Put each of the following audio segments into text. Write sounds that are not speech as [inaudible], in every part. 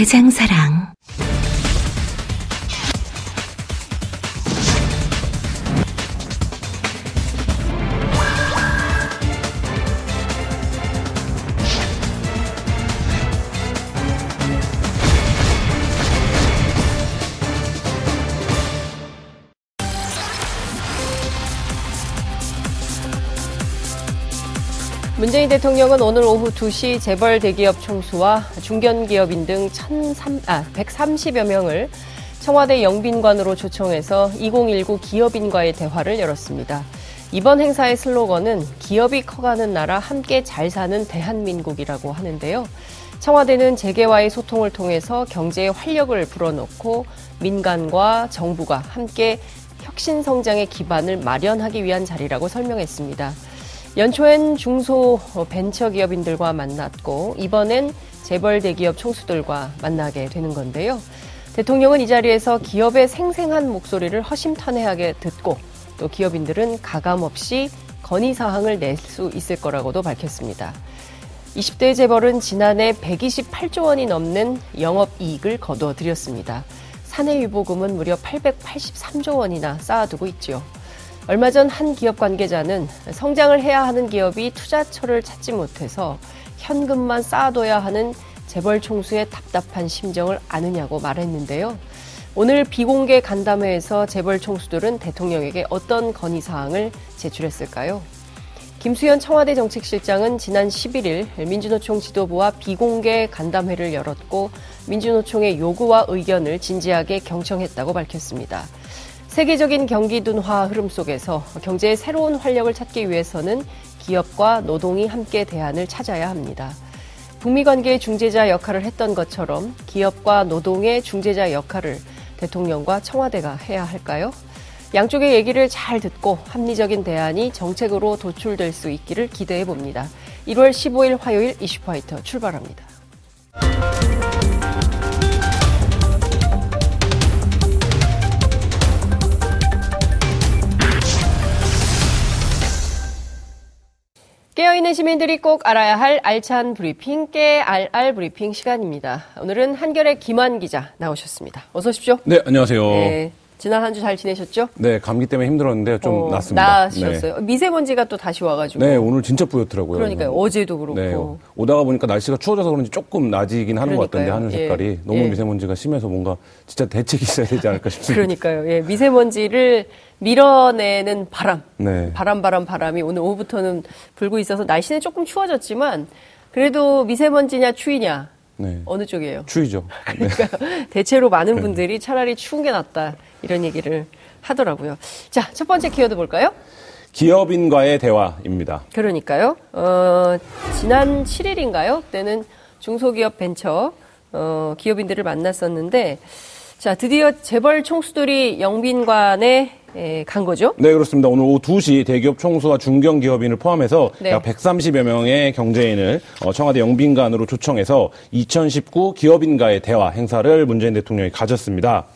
대장사랑. 문재인 대통령은 오늘 오후 2시 재벌 대기업 총수와 중견기업인 등 1,300, 아, 130여 명을 청와대 영빈관으로 초청해서 2019 기업인과의 대화를 열었습니다. 이번 행사의 슬로건은 기업이 커가는 나라 함께 잘 사는 대한민국이라고 하는데요. 청와대는 재계와의 소통을 통해서 경제에 활력을 불어넣고 민간과 정부가 함께 혁신 성장의 기반을 마련하기 위한 자리라고 설명했습니다. 연초엔 중소 벤처 기업인들과 만났고 이번엔 재벌 대기업 총수들과 만나게 되는 건데요. 대통령은 이 자리에서 기업의 생생한 목소리를 허심탄회하게 듣고 또 기업인들은 가감 없이 건의 사항을 낼 수 있을 거라고도 밝혔습니다. 20대 재벌은 지난해 128조 원이 넘는 영업 이익을 거둬들였습니다. 사내 유보금은 무려 883조 원이나 쌓아두고 있지요. 얼마 전 한 기업 관계자는 성장을 해야 하는 기업이 투자처를 찾지 못해서 현금만 쌓아둬야 하는 재벌 총수의 답답한 심정을 아느냐고 말했는데요. 오늘 비공개 간담회에서 재벌 총수들은 대통령에게 어떤 건의 사항을 제출했을까요? 김수현 청와대 정책실장은 지난 11일 민주노총 지도부와 비공개 간담회를 열었고 민주노총의 요구와 의견을 진지하게 경청했다고 밝혔습니다. 세계적인 경기 둔화 흐름 속에서 경제의 새로운 활력을 찾기 위해서는 기업과 노동이 함께 대안을 찾아야 합니다. 북미 관계의 중재자 역할을 했던 것처럼 기업과 노동의 중재자 역할을 대통령과 청와대가 해야 할까요? 양쪽의 얘기를 잘 듣고 합리적인 대안이 정책으로 도출될 수 있기를 기대해 봅니다. 1월 15일 화요일 이슈파이터 출발합니다. 깨어있는 시민들이 꼭 알아야 할 알찬 브리핑, 깨알알 브리핑 시간입니다. 오늘은 한결의 김한 기자 나오셨습니다. 어서 오십시오. 네, 안녕하세요. 네, 지난 한 주 잘 지내셨죠? 네, 감기 때문에 힘들었는데 좀 어, 낫습니다. 나으셨어요. 네. 미세먼지가 또 다시 와가지고. 네, 오늘 진짜 뿌옇더라고요. 그러니까요. 어제도 그렇고. 네, 오다가 보니까 날씨가 추워져서 그런지 조금 낮이긴 하는 그러니까요. 것 같던데 하늘 색깔이 예. 너무 예. 미세먼지가 심해서 뭔가 진짜 대책이 있어야 되지 않을까 싶습니다. 그러니까요. 예, 미세먼지를 밀어내는 바람. 네. 바람, 바람, 바람이 오늘 오후부터는 불고 있어서 날씨는 조금 추워졌지만 그래도 미세먼지냐 추위냐 네. 어느 쪽이에요? 추위죠. [laughs] 그러니까 대체로 많은 네. 분들이 차라리 추운 게 낫다 이런 얘기를 하더라고요. 자, 첫 번째 키워드 볼까요? 기업인과의 대화입니다. 그러니까요. 어, 지난 7일인가요? 그때는 중소기업 벤처 어, 기업인들을 만났었는데 자, 드디어 재벌 총수들이 영빈관에 예, 간 거죠? 네, 그렇습니다. 오늘 오후 2시 대기업 총수와 중견기업인을 포함해서 네. 약 130여 명의 경제인을 어, 청와대 영빈관으로 초청해서 2019 기업인과의 대화 행사를 문재인 대통령이 가졌습니다.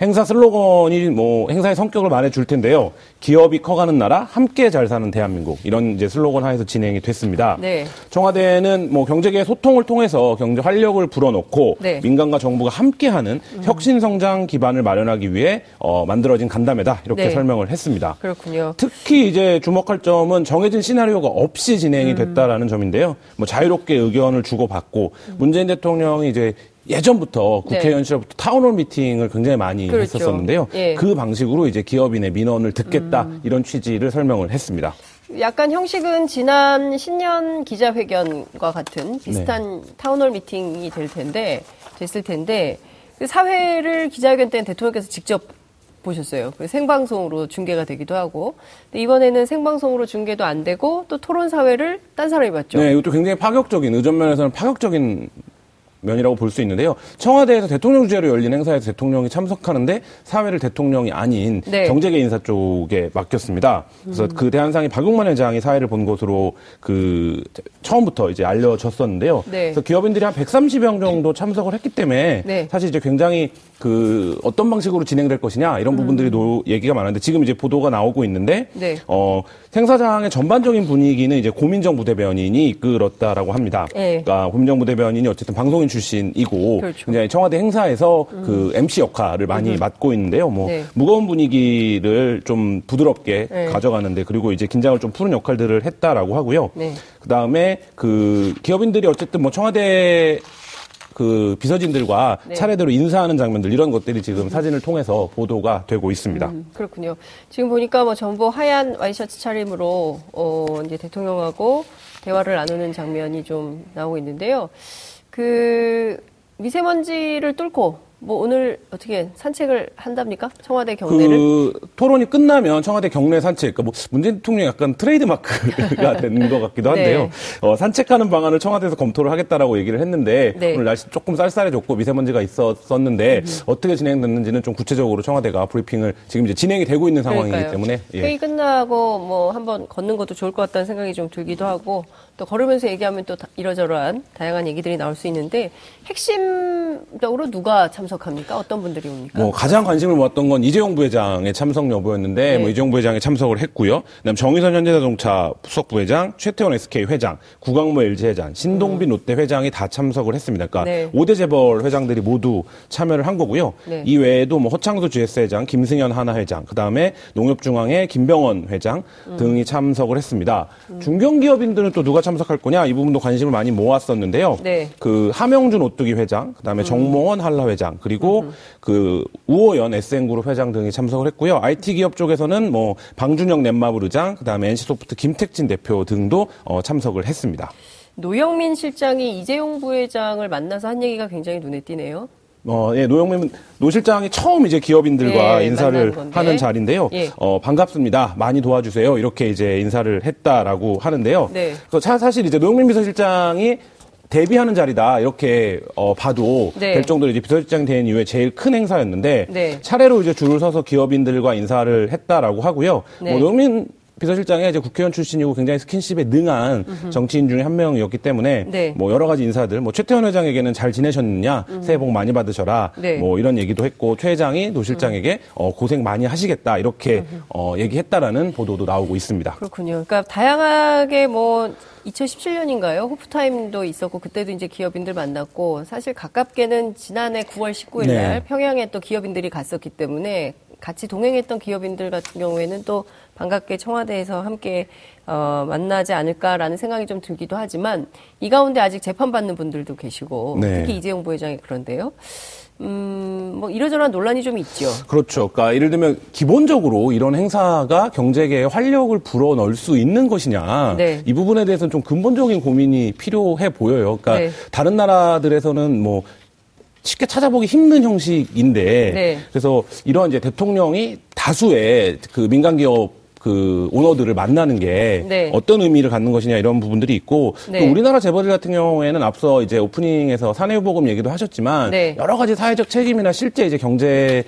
행사 슬로건이 뭐 행사의 성격을 말해줄 텐데요. 기업이 커가는 나라, 함께 잘 사는 대한민국 이런 이제 슬로건 하에서 진행이 됐습니다. 네. 청와대는 뭐 경제계 소통을 통해서 경제 활력을 불어넣고 네. 민간과 정부가 함께하는 음. 혁신 성장 기반을 마련하기 위해 어, 만들어진 간담회다 이렇게 네. 설명을 했습니다. 그렇군요. 특히 이제 주목할 점은 정해진 시나리오가 없이 진행이 음. 됐다라는 점인데요. 뭐 자유롭게 의견을 주고받고 음. 문재인 대통령이 이제 예전부터 국회의원 네. 타운홀 미팅을 굉장히 많이 그렇죠. 했었었는데요. 예. 그 방식으로 이제 기업인의 민원을 듣겠다 음. 이런 취지를 설명을 했습니다. 약간 형식은 지난 신년 기자회견과 같은 비슷한 네. 타운홀 미팅이 될 텐데 됐을 텐데 그 사회를 기자회견 때는 대통령께서 직접 보셨어요. 생방송으로 중계가 되기도 하고. 이번에는 생방송으로 중계도 안 되고 또 토론 사회를 딴 사람이 봤죠. 네, 이것도 굉장히 파격적인 의전 면에서는 파격적인 면이라고 볼 수 있는데요. 청와대에서 대통령 주재로 열린 행사에서 대통령이 참석하는데 사회를 대통령이 아닌 네. 경제계 인사 쪽에 맡겼습니다. 그래서 음. 그 대한상이 박용만 회장이 사회를 본 것으로 그 처음부터 이제 알려졌었는데요. 네. 그래서 기업인들이 한 130명 정도 참석을 했기 때문에 네. 사실 이제 굉장히 그 어떤 방식으로 진행될 것이냐 이런 음. 부분들이 노, 얘기가 많은데 지금 이제 보도가 나오고 있는데 네. 어 행사장의 전반적인 분위기는 이제 고민정 부대변인이 이끌었다라고 합니다. 네. 그러니까 고민정 부대변인이 어쨌든 방송인 출신이고 그렇죠. 굉장히 청와대 행사에서 음. 그 MC 역할을 많이 음. 맡고 있는데요. 뭐 네. 무거운 분위기를 좀 부드럽게 네. 가져가는데 그리고 이제 긴장을 좀 푸는 역할들을 했다라고 하고요. 네. 그다음에 그 기업인들이 어쨌든 뭐 청와대 그 비서진들과 네. 차례대로 인사하는 장면들 이런 것들이 지금 사진을 통해서 보도가 되고 있습니다. 음, 그렇군요. 지금 보니까 뭐 전부 하얀 와이셔츠 차림으로 어 이제 대통령하고 대화를 나누는 장면이 좀 나오고 있는데요. 그 미세먼지를 뚫고 뭐 오늘 어떻게 산책을 한답니까? 청와대 경내를? 그 토론이 끝나면 청와대 경내 산책, 그러니까 뭐 문재인 대통령 약간 트레이드 마크가 [laughs] 된 것 같기도 한데요. 네. 어, 산책하는 방안을 청와대에서 검토를 하겠다라고 얘기를 했는데 네. 오늘 날씨 조금 쌀쌀해졌고 미세먼지가 있었었는데 음. 어떻게 진행됐는지는 좀 구체적으로 청와대가 브리핑을 지금 이제 진행이 되고 있는 상황이기 그러니까요. 때문에 예. 회의 끝나고 뭐 한번 걷는 것도 좋을 것 같다는 생각이 좀 들기도 하고 또 걸으면서 얘기하면 또 이러저러한 다양한 얘기들이 나올 수 있는데 핵심적으로 누가 참 석합니까? 어떤 분들이 옵니까? 뭐 가장 관심을 모았던 건 이재용 부회장의 참석 여부였는데 네. 뭐 이재용 부회장이 참석을 했고요. 그다음 정의선 현대자동차 수석 부회장, 최태원 SK 회장, 구광모 LG 회장, 신동빈 음. 롯데 회장이 다 참석을 했습니다. 그러니까 네. 5대 재벌 회장들이 모두 참여를 한 거고요. 네. 이 외에도 뭐 허창수 GS 회장, 김승현 하나 회장, 그다음에 농협중앙회 김병원 회장 음. 등이 참석을 했습니다. 음. 중견기업인들은 또 누가 참석할 거냐 이 부분도 관심을 많이 모았었는데요. 네. 그 하명준 오뚜기 회장, 그다음에 음. 정몽원 한라 회장, 그리고 음. 그 우오현 SM그룹 회장 등이 참석을 했고요. IT 기업 쪽에서는 뭐 방준혁 넷마블 의장, 그다음에 NC소프트 김택진 대표 등도 어, 참석을 했습니다. 노영민 실장이 이재용 부회장을 만나서 한 얘기가 굉장히 눈에 띄네요. 어, 예, 노영민 노 실장이 처음 이제 기업인들과 예, 인사를 하는 자리인데요. 예. 어, 반갑습니다. 많이 도와주세요. 이렇게 이제 인사를 했다라고 하는데요. 네. 그래서 사실 이제 노영민 비서실장이 데뷔하는 자리다 이렇게 어, 봐도 네. 될 정도로 이제 비서실장이 된 이후에 제일 큰 행사였는데 네. 차례로 이제 줄을 서서 기업인들과 인사를 했다라고 하고요. 네. 뭐 노영민 비서실장이 이제 국회의원 출신이고 굉장히 스킨십에 능한 음흠. 정치인 중에 한 명이었기 때문에 네. 뭐 여러 가지 인사들 뭐 최태원 회장에게는 잘 지내셨느냐 음. 새해 복 많이 받으셔라 네. 뭐 이런 얘기도 했고 최 회장이 노 실장에게 음. 어, 고생 많이 하시겠다 이렇게 어, 얘기했다라는 보도도 나오고 있습니다. 그렇군요. 그러니까 다양하게 뭐 2017년인가요? 호프타임도 있었고 그때도 이제 기업인들 만났고 사실 가깝게는 지난해 9월 19일 날 네. 평양에 또 기업인들이 갔었기 때문에 같이 동행했던 기업인들 같은 경우에는 또 반갑게 청와대에서 함께 어, 만나지 않을까라는 생각이 좀 들기도 하지만 이 가운데 아직 재판받는 분들도 계시고 네. 특히 이재용 부회장이 그런데요. 음, 뭐 이러저러한 논란이 좀 있죠. 그렇죠. 그러니까 예를 들면 기본적으로 이런 행사가 경제계에 활력을 불어 넣을 수 있는 것이냐. 네. 이 부분에 대해서는 좀 근본적인 고민이 필요해 보여요. 그러니까 네. 다른 나라들에서는 뭐 쉽게 찾아보기 힘든 형식인데 네. 그래서 이런 이제 대통령이 다수의 그 민간 기업 그 오너들을 만나는 게 네. 어떤 의미를 갖는 것이냐 이런 부분들이 있고 네. 또 우리나라 재벌들 같은 경우에는 앞서 이제 오프닝에서 사내후보금 얘기도 하셨지만 네. 여러 가지 사회적 책임이나 실제 이제 경제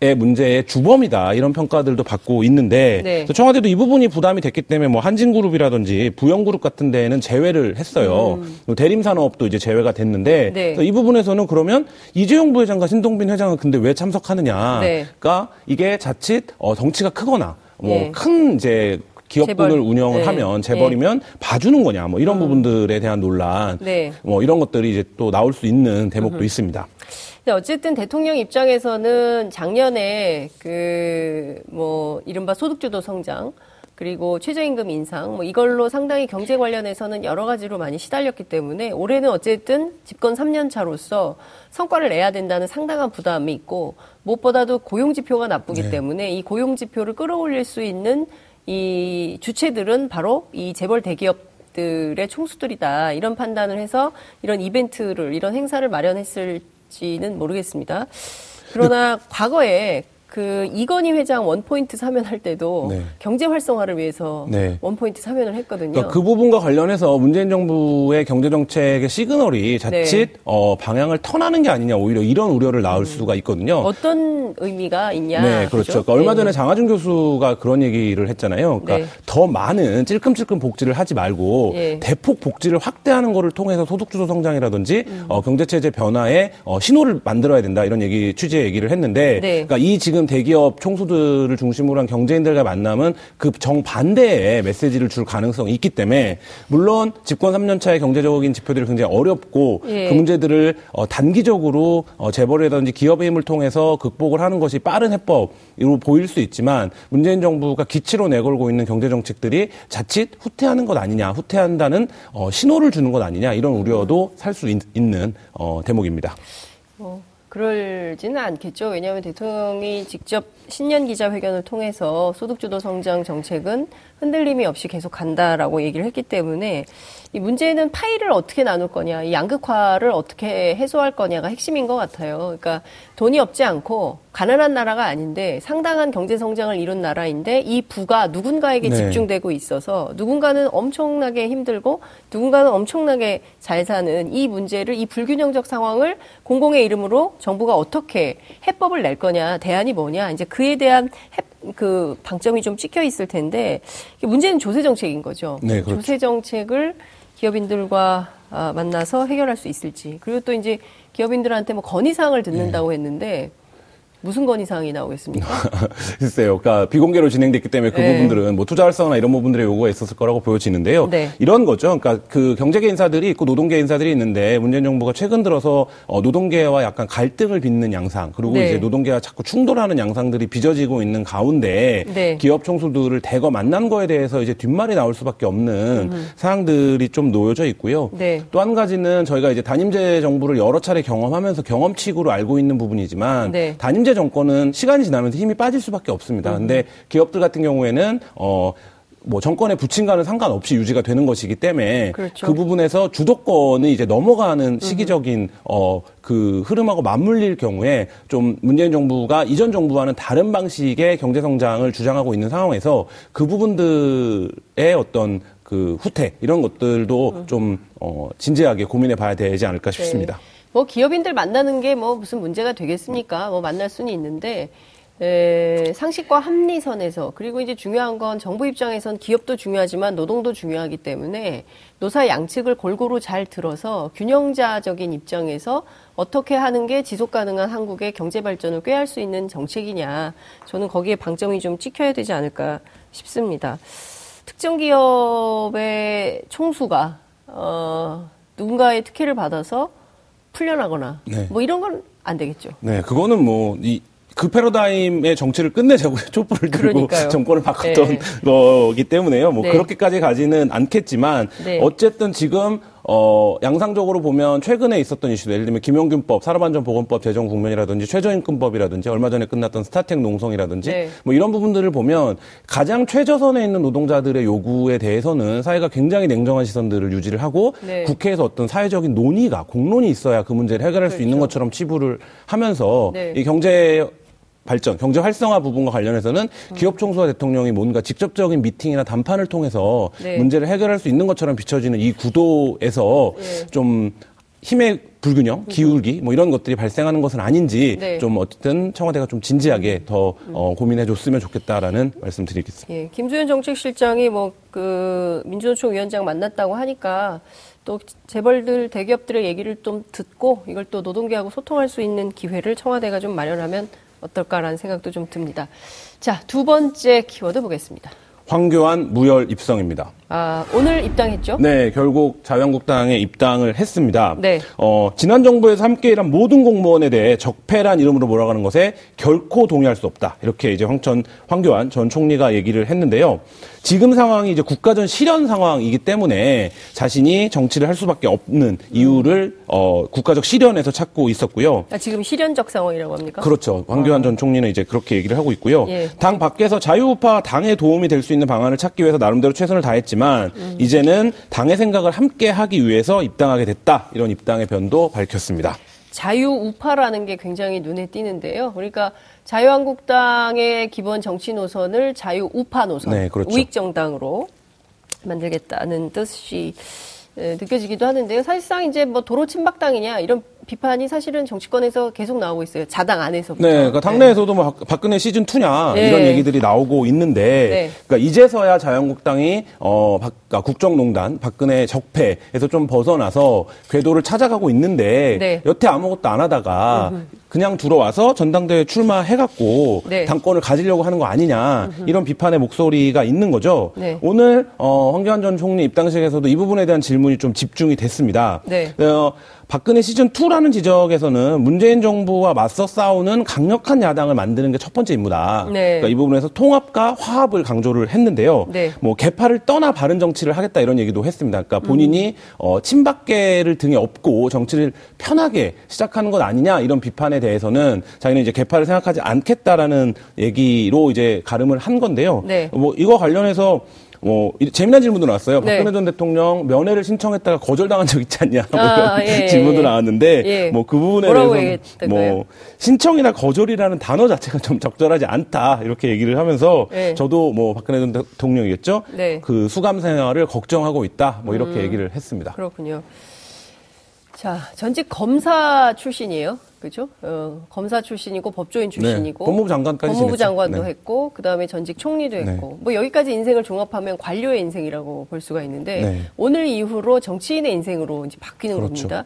의 문제의 주범이다 이런 평가들도 받고 있는데 네. 청와대도 이 부분이 부담이 됐기 때문에 뭐 한진그룹이라든지 부영그룹 같은 데는 제외를 했어요. 음. 뭐 대림산업도 이제 제외가 됐는데 네. 이 부분에서는 그러면 이재용 부회장과 신동빈 회장은 근데 왜 참석하느냐가 네. 이게 자칫 어, 덩치가 크거나 뭐큰 네. 이제 기업군을 재벌. 운영을 네. 하면 재벌이면 네. 봐주는 거냐 뭐 이런 음. 부분들에 대한 논란 네. 뭐 이런 것들이 이제 또 나올 수 있는 대목도 음. 있습니다. 근데 어쨌든 대통령 입장에서는 작년에 그 뭐 이른바 소득주도 성장 그리고 최저임금 인상 뭐 이걸로 상당히 경제 관련해서는 여러 가지로 많이 시달렸기 때문에 올해는 어쨌든 집권 3년 차로서 성과를 내야 된다는 상당한 부담이 있고 무엇보다도 고용 지표가 나쁘기 네. 때문에 이 고용 지표를 끌어올릴 수 있는 이 주체들은 바로 이 재벌 대기업 들의 총수들이다 이런 판단을 해서 이런 이벤트를 이런 행사를 마련했을지는 모르겠습니다. 그러나 과거에 그 이건희 회장 원포인트 사면할 때도 네. 경제 활성화를 위해서 네. 원포인트 사면을 했거든요. 그러니까 그 부분과 관련해서 문재인 정부의 경제 정책의 시그널이 자칫 네. 어, 방향을 턴하는 게 아니냐 오히려 이런 우려를 낳을 음. 수가 있거든요. 어떤 의미가 있냐? 네, 그렇죠. 그러니까 얼마 네. 전에 장하준 교수가 그런 얘기를 했잖아요. 그러니까 네. 더 많은 찔끔찔끔 복지를 하지 말고 예. 대폭 복지를 확대하는 것을 통해서 소득 주도 성장이라든지 음. 어, 경제 체제 변화에 어, 신호를 만들어야 된다 이런 얘기 취지의 얘기를 했는데, 네. 그러니까 이 지금 대기업 총수들을 중심으로 한 경제인들과 만남은 그 정반대의 메시지를 줄 가능성이 있기 때문에 물론 집권 3년 차의 경제적인 지표들이 굉장히 어렵고 예. 그 문제들을 어, 단기적으로 어, 재벌이라든지 기업의 힘을 통해서 극복을 하는 것이 빠른 해법으로 보일 수 있지만 문재인 정부가 기치로 내걸고 있는 경제 정책들이 자칫 후퇴하는 것 아니냐, 후퇴한다는 어, 신호를 주는 것 아니냐 이런 우려도 살 수 있는 어, 대목입니다. 어. 그럴지는 않겠죠. 왜냐하면 대통령이 직접 신년 기자회견을 통해서 소득주도 성장 정책은 흔들림이 없이 계속 간다라고 얘기를 했기 때문에 이 문제는 파일을 어떻게 나눌 거냐, 이 양극화를 어떻게 해소할 거냐가 핵심인 것 같아요. 그러니까 돈이 없지 않고 가난한 나라가 아닌데 상당한 경제 성장을 이룬 나라인데 이 부가 누군가에게 네. 집중되고 있어서 누군가는 엄청나게 힘들고 누군가는 엄청나게 잘 사는 이 문제를 이 불균형적 상황을 공공의 이름으로 정부가 어떻게 해법을 낼 거냐, 대안이 뭐냐, 이제 그에 대한 해, 그 방점이 좀 찍혀 있을 텐데 문제는 조세 정책인 거죠. 네, 그렇죠. 조세 정책을 기업인들과 아, 만나서 해결할 수 있을지. 그리고 또 이제 기업인들한테 뭐 건의 사항을 듣는다고 네. 했는데 무슨 건의사항이 나오겠습니까? [laughs] 글쎄요. 그러니까 비공개로 진행됐기 때문에 그 네. 부분들은 뭐 투자 활성화나 이런 부분들의 요구가 있었을 거라고 보여지는데요. 네. 이런 거죠. 그러니까 그 경제계 인사들이 있고 노동계 인사들이 있는데 문재인 정부가 최근 들어서 어, 노동계와 약간 갈등을 빚는 양상 그리고 네. 이제 노동계와 자꾸 충돌하는 양상들이 빚어지고 있는 가운데 네. 기업 총수들을 대거 만난 거에 대해서 이제 뒷말이 나올 수밖에 없는 음. 사항들이 좀 놓여져 있고요. 네. 또한 가지는 저희가 이제 단임제 정부를 여러 차례 경험하면서 경험칙으로 알고 있는 부분이지만 네. 단임제 정권은 시간이 지나면서 힘이 빠질 수밖에 없습니다. 음. 근데 기업들 같은 경우에는 어, 뭐 정권의 부친과는 상관없이 유지가 되는 것이기 때문에 그렇죠. 그 부분에서 주도권이 이제 넘어가는 음. 시기적인 어 그 흐름하고 맞물릴 경우에 좀 문재인 정부가 이전 정부와는 다른 방식의 경제 성장을 주장하고 있는 상황에서 그 부분들의 어떤 그 후퇴 이런 것들도 음. 좀 어, 진지하게 고민해 봐야 되지 않을까 네. 싶습니다. 네. 뭐 기업인들 만나는 게 뭐 무슨 문제가 되겠습니까? 뭐 만날 수는 있는데 에, 상식과 합리선에서 그리고 이제 중요한 건 정부 입장에선 기업도 중요하지만 노동도 중요하기 때문에 노사 양측을 골고루 잘 들어서 균형자적인 입장에서 어떻게 하는 게 지속 가능한 한국의 경제 발전을 꾀할 수 있는 정책이냐 저는 거기에 방점이 좀 찍혀야 되지 않을까 싶습니다. 특정 기업의 총수가 어, 누군가의 특혜를 받아서 풀려나거나 네. 뭐 이런 건 안 되겠죠. 네, 그거는 뭐이 그 패러다임의 정치를 끝내자고 [laughs] 촛불을 들고 그러니까요. 정권을 바꿨던 네. 거기 때문에요. 뭐 네. 그렇게까지 가지는 않겠지만 네. 어쨌든 지금 어, 양상적으로 보면 최근에 있었던 이슈, 예를 들면 김용균법, 산업안전보건법 제정 국면이라든지 최저임금법이라든지 얼마 전에 끝났던 스타텍 농성이라든지 네. 뭐 이런 부분들을 보면 가장 최저선에 있는 노동자들의 요구에 대해서는 사회가 굉장히 냉정한 시선들을 유지를 하고 네. 국회에서 어떤 사회적인 논의가 공론이 있어야 그 문제를 해결할 그렇죠. 수 있는 그렇죠. 것처럼 치부를 하면서 네. 이 경제 발전, 경제 활성화 부분과 관련해서는 기업 총수와 대통령이 뭔가 직접적인 미팅이나 담판을 통해서 네. 문제를 해결할 수 있는 것처럼 비춰지는 이 구도에서 네. 좀 힘의 불균형, 기울기 뭐 이런 것들이 발생하는 것은 아닌지 네. 좀 어쨌든 청와대가 좀 진지하게 더 어, 고민해 줬으면 좋겠다라는 말씀드리겠습니다. 예, 김수현 정책실장이 뭐 그 민주노총 위원장 만났다고 하니까 또 재벌들 대기업들의 얘기를 좀 듣고 이걸 또 노동계하고 소통할 수 있는 기회를 청와대가 좀 마련하면 어떨까라는 생각도 좀 듭니다. 자, 두 번째 키워드 보겠습니다. 황교안 무혈 입성입니다. 아, 오늘 입당했죠? 네, 결국 자유한국당에 입당을 했습니다. 네. 어, 지난 정부에서 함께 일한 모든 공무원에 대해 적폐란 이름으로 몰아가는 것에 결코 동의할 수 없다. 이렇게 이제 황천, 황교안 전 총리가 얘기를 했는데요. 지금 상황이 이제 국가전 실현 상황이기 때문에 자신이 정치를 할 수밖에 없는 이유를 어, 국가적 실현에서 찾고 있었고요. 아, 지금 실현적 상황이라고 합니까? 그렇죠. 황교안 아. 전 총리는 이제 그렇게 얘기를 하고 있고요. 예. 당 밖에서 자유우파 당에 도움이 될 수 있는 방안을 찾기 위해서 나름대로 최선을 다했지만 음. 이제는 당의 생각을 함께 하기 위해서 입당하게 됐다. 이런 입당의 변도 밝혔습니다. 자유우파라는 게 굉장히 눈에 띄는데요. 그러니까 자유한국당의 기본 정치 노선을 자유우파 노선, 네, 그렇죠. 우익정당으로 만들겠다는 뜻이 느껴지기도 하는데요. 사실상 이제 뭐 도로 침박당이냐 이런 비판이 사실은 정치권에서 계속 나오고 있어요. 자당 안에서부터. 네, 그러니까 당내에서도 뭐 박근혜 시즌 2냐 네. 이런 얘기들이 나오고 있는데, 네. 그러니까 이제서야 자유한국당이 어 박, 그러니까 국정농단 박근혜 적폐에서 좀 벗어나서 궤도를 찾아가고 있는데 네. 여태 아무것도 안 하다가 음흠. 그냥 들어와서 전당대회 출마해갖고 네. 당권을 가지려고 하는 거 아니냐 음흠. 이런 비판의 목소리가 있는 거죠. 네. 오늘 어, 황교안 전 총리 입당식에서도 이 부분에 대한 질문이 좀 집중이 됐습니다. 네. 어, 박근혜 시즌 2라는 지적에서는 문재인 정부와 맞서 싸우는 강력한 야당을 만드는 게 첫 번째 임무다. 네. 그러니까 이 부분에서 통합과 화합을 강조를 했는데요. 네. 뭐 개파를 떠나 바른 정치를 하겠다 이런 얘기도 했습니다. 그러니까 본인이 음. 어, 친박계를 등에 업고 정치를 편하게 시작하는 것 아니냐 이런 비판에 대해 서는 자기는 이제 개파를 생각하지 않겠다라는 얘기로 이제 가름을 한 건데요. 네. 뭐 이거 관련해서 뭐 재미난 질문도 나왔어요. 네. 박근혜 전 대통령 면회를 신청했다가 거절당한 적 있지 않냐 뭐 아, 예, 예, 질문도 예. 나왔는데 예. 뭐그 부분에 대해서 뭐 신청이나 거절이라는 단어 자체가 좀 적절하지 않다 이렇게 얘기를 하면서 예. 저도 뭐 박근혜 전 대통령이겠죠. 네. 그 수감 생활을 걱정하고 있다 뭐 이렇게 음, 얘기를 했습니다. 그렇군요. 자 전직 검사 출신이에요. 그죠? 어, 검사 출신이고 법조인 네. 출신이고 네, 법무부 장관까지 법무부 장관도 네. 했고 그다음에 전직 총리도 네. 했고 네. 뭐 여기까지 인생을 종합하면 관료의 인생이라고 볼 수가 있는데 네. 오늘 이후로 정치인의 인생으로 이제 바뀌는 그렇죠. 겁니다.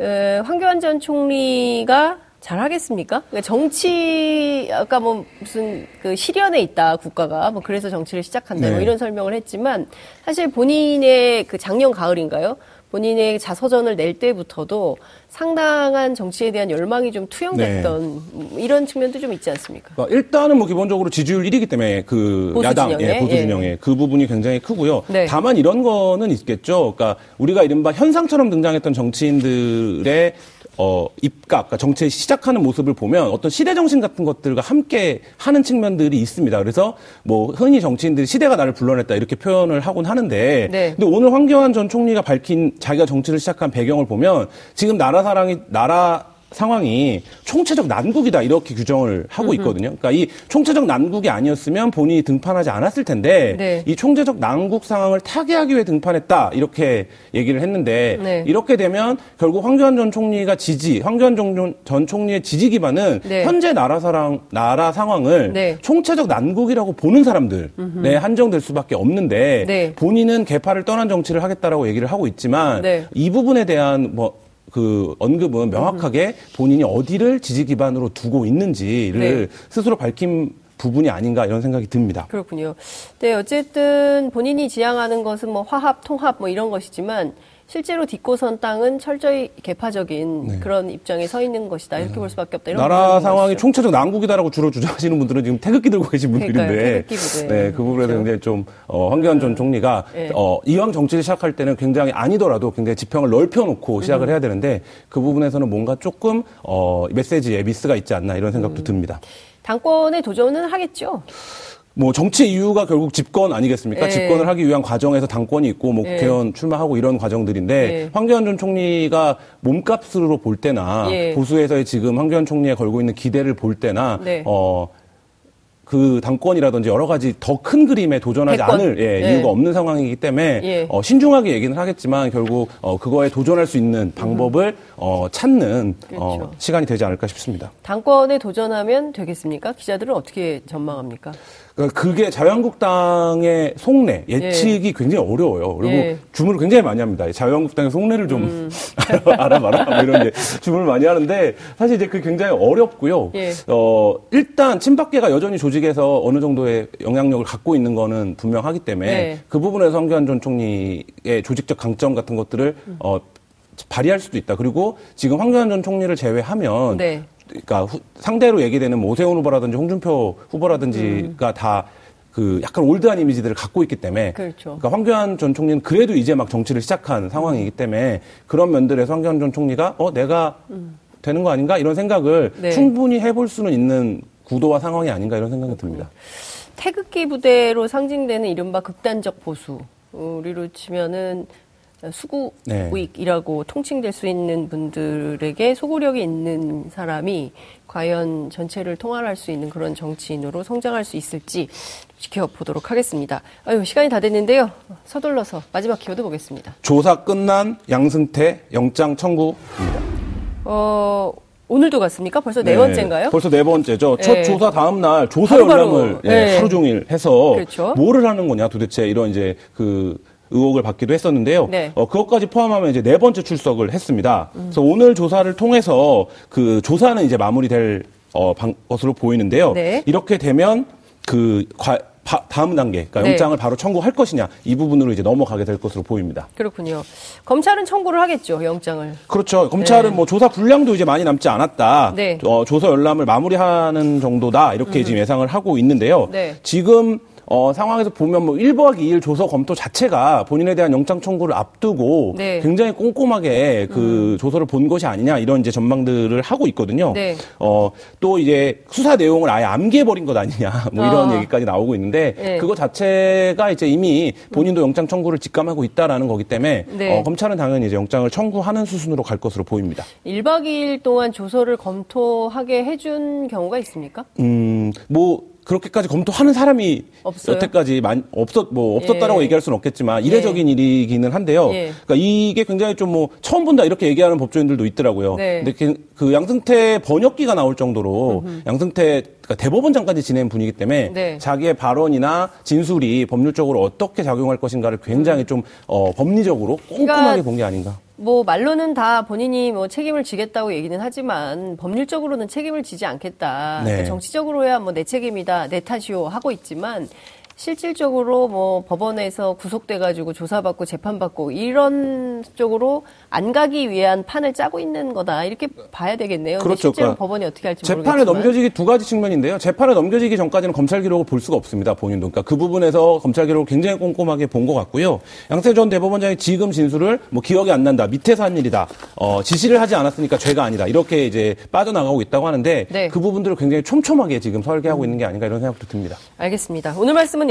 에, 황교안 전 총리가 잘하겠습니까? 그러니까 정치 아까 뭐 무슨 그 시련에 있다 국가가 뭐 그래서 정치를 시작한다 뭐 이런 설명을 했지만 사실 본인의 그 작년 가을인가요? 본인의 자서전을 낼 때부터도 상당한 정치에 대한 열망이 좀 투영됐던 네. 이런 측면도 좀 있지 않습니까? 그러니까 일단은 뭐 기본적으로 지지율 1위기 때문에 그 보수 야당 진영에, 예, 보수 진영의 예. 그 부분이 굉장히 크고요. 네. 다만 이런 거는 있겠죠. 그러니까 우리가 이른바 현상처럼 등장했던 정치인들의 어, 입각, 그러니까 정치에 시작하는 모습을 보면 어떤 시대 정신 같은 것들과 함께 하는 측면들이 있습니다. 그래서 뭐 흔히 정치인들이 시대가 나를 불러냈다 이렇게 표현을 하곤 하는데, 네. 근데 오늘 황교안 전 총리가 밝힌 자기가 정치를 시작한 배경을 보면 지금 나라 사랑이 나라 상황이 총체적 난국이다 이렇게 규정을 하고 있거든요. 그러니까 이 총체적 난국이 아니었으면 본인이 등판하지 않았을 텐데 네. 이 총체적 난국 상황을 타개하기 위해 등판했다 이렇게 얘기를 했는데 네. 이렇게 되면 결국 황교안 전 총리가 지지, 황교안 전 총리의 지지 기반은 네. 현재 나라 사랑 나라 상황을 네. 총체적 난국이라고 보는 사람들 에 한정될 수밖에 없는데 네. 본인은 개파를 떠난 정치를 하겠다라고 얘기를 하고 있지만 네. 이 부분에 대한 뭐 그 언급은 명확하게 본인이 어디를 지지 기반으로 두고 있는지를 네. 스스로 밝힌 부분이 아닌가 이런 생각이 듭니다. 그렇군요. 네, 어쨌든 본인이 지향하는 것은 뭐 화합, 통합 뭐 이런 것이지만 실제로 딛고선 땅은 철저히 개파적인 네. 그런 입장에 서 있는 것이다. 이렇게 네. 볼 수밖에 없다. 나라 상황이. 총체적 난국이다라고 주로 주장하시는 분들은 지금 태극기 들고 계신 분들인데, 네, 그 부분에 굉장히 좀 어, 황교안 전 총리가 네. 어, 이왕 정치를 시작할 때는 굉장히 아니더라도 굉장히 지평을 넓혀놓고 시작을 음. 해야 되는데 그 부분에서는 뭔가 조금 어, 메시지에 미스가 있지 않나 이런 생각도 음. 듭니다. 당권에 도전은 하겠죠. 뭐 정치 이유가 결국 집권 아니겠습니까? 예. 집권을 하기 위한 과정에서 당권이 있고 뭐 예. 국회의원 출마하고 이런 과정들인데 예. 황교안 전 총리가 몸값으로 볼 때나 예. 보수에서의 지금 황교안 총리에 걸고 있는 기대를 볼 때나 네. 어그 당권이라든지 여러 가지 더 큰 그림에 도전하지 대권. 않을 예, 예. 이유가 없는 상황이기 때문에 예. 어, 신중하게 얘기는 하겠지만 결국 어, 그거에 도전할 수 있는 방법을 음. 어, 찾는 어, 그렇죠. 시간이 되지 않을까 싶습니다. 당권에 도전하면 되겠습니까? 기자들은 어떻게 전망합니까? 그러니까 그게 자유한국당의 속내 예측이 예. 굉장히 어려워요. 그리고 예. 주문을 굉장히 많이 합니다. 자유한국당의 속내를 좀 음. [laughs] 알아봐라 뭐 이런 주문을 많이 하는데 사실 이제 그 굉장히 어렵고요. 예. 어 일단 친박계가 여전히 조직에서 어느 정도의 영향력을 갖고 있는 거는 분명하기 때문에 네. 그 부분에서 황교안 전 총리의 조직적 강점 같은 것들을 음. 어 발휘할 수도 있다. 그리고 지금 황교안 전 총리를 제외하면 네. 그러니까 후, 상대로 얘기되는 뭐 오세훈 후보라든지 홍준표 후보라든지가 음. 다그 약간 올드한 이미지들을 갖고 있기 때문에 그렇죠. 그러니까 황교안 전 총리는 그래도 이제 막 정치를 시작한 상황이기 때문에 그런 면들에서 황교안 전 총리가 어 내가 음. 되는 거 아닌가 이런 생각을 네. 충분히 해볼 수는 있는 구도와 상황이 아닌가 이런 생각이 듭니다. 태극기 부대로 상징되는 이른바 극단적 보수 우리로 치면은 수구익이라고 네. 통칭될 수 있는 분들에게 소구력이 있는 사람이 과연 전체를 통할할 수 있는 그런 정치인으로 성장할 수 있을지 지켜보도록 하겠습니다. 아유, 시간이 다 됐는데요. 서둘러서 마지막 키워드 보겠습니다. 조사 끝난 양승태 영장 청구입니다. 어, 오늘도 갔습니까? 벌써 네, 네 번째인가요? 벌써 네 번째죠. 첫 네. 조사 다음 날 조사 바로 열람을 네. 네. 하루 종일 해서 그렇죠. 뭐를 하는 거냐 도대체 이런 이제 그 의혹을 받기도 했었는데요. 네. 어, 그것까지 포함하면 이제 네 번째 출석을 했습니다. 음. 그래서 오늘 조사를 통해서 그 조사는 이제 마무리될 어, 방, 것으로 보이는데요. 네. 이렇게 되면 그 과, 바, 다음 단계, 그러니까 네. 영장을 바로 청구할 것이냐 이 부분으로 이제 넘어가게 될 것으로 보입니다. 그렇군요. 검찰은 청구를 하겠죠, 영장을. 그렇죠. 검찰은 네. 뭐 조사 분량도 이제 많이 남지 않았다. 네. 어, 조사 열람을 마무리하는 정도다 이렇게 음. 지금 예상을 하고 있는데요. 네. 지금 어, 상황에서 보면 뭐 1박 2일 조서 검토 자체가 본인에 대한 영장 청구를 앞두고 네. 굉장히 꼼꼼하게 그 음. 조서를 본 것이 아니냐 이런 이제 전망들을 하고 있거든요. 네. 어, 또 이제 수사 내용을 아예 암기해버린 것 아니냐 뭐 이런 아. 얘기까지 나오고 있는데 네. 그거 자체가 이제 이미 본인도 영장 청구를 직감하고 있다라는 거기 때문에 네. 어, 검찰은 당연히 이제 영장을 청구하는 수순으로 갈 것으로 보입니다. 1박 2일 동안 조서를 검토하게 해준 경우가 있습니까? 음, 뭐 그렇게까지 검토하는 사람이 없어요? 여태까지 많, 없었 뭐 없었다라고 예. 얘기할 수는 없겠지만 이례적인 예. 일이기는 한데요. 예. 그러니까 이게 굉장히 좀 뭐 처음 본다 이렇게 얘기하는 법조인들도 있더라고요. 네. 근데 그, 그 양승태 번역기가 나올 정도로 음흠. 양승태 그러니까 대법원장까지 지낸 분이기 때문에 네. 자기의 발언이나 진술이 법률적으로 어떻게 작용할 것인가를 굉장히 좀 어, 법리적으로 꼼꼼하게 그러니까 본게 아닌가. 뭐 말로는 다 본인이 뭐 책임을 지겠다고 얘기는 하지만 법률적으로는 책임을 지지 않겠다. 네. 정치적으로야 뭐 내 책임이다, 내 탓이요 하고 있지만 실질적으로 뭐 법원에서 구속돼가지고 조사받고 재판받고 이런 쪽으로 안 가기 위한 판을 짜고 있는 거다 이렇게 봐야 되겠네요. 그렇죠. 실제로 그러니까 법원이 어떻게 할지 재판에 모르겠지만. 넘겨지기 두 가지 측면인데요. 재판에 넘겨지기 전까지는 검찰 기록을 볼 수가 없습니다. 본인도 그러니까 그 부분에서 검찰 기록을 굉장히 꼼꼼하게 본 것 같고요. 양세 전 대법원장이 지금 진술을 뭐 기억이 안 난다, 밑에서 한 일이다, 어, 지시를 하지 않았으니까 죄가 아니다 이렇게 이제 빠져나가고 있다고 하는데 네. 그 부분들을 굉장히 촘촘하게 지금 설계하고 음. 있는 게 아닌가 이런 생각도 듭니다. 알겠습니다. 오늘 말씀은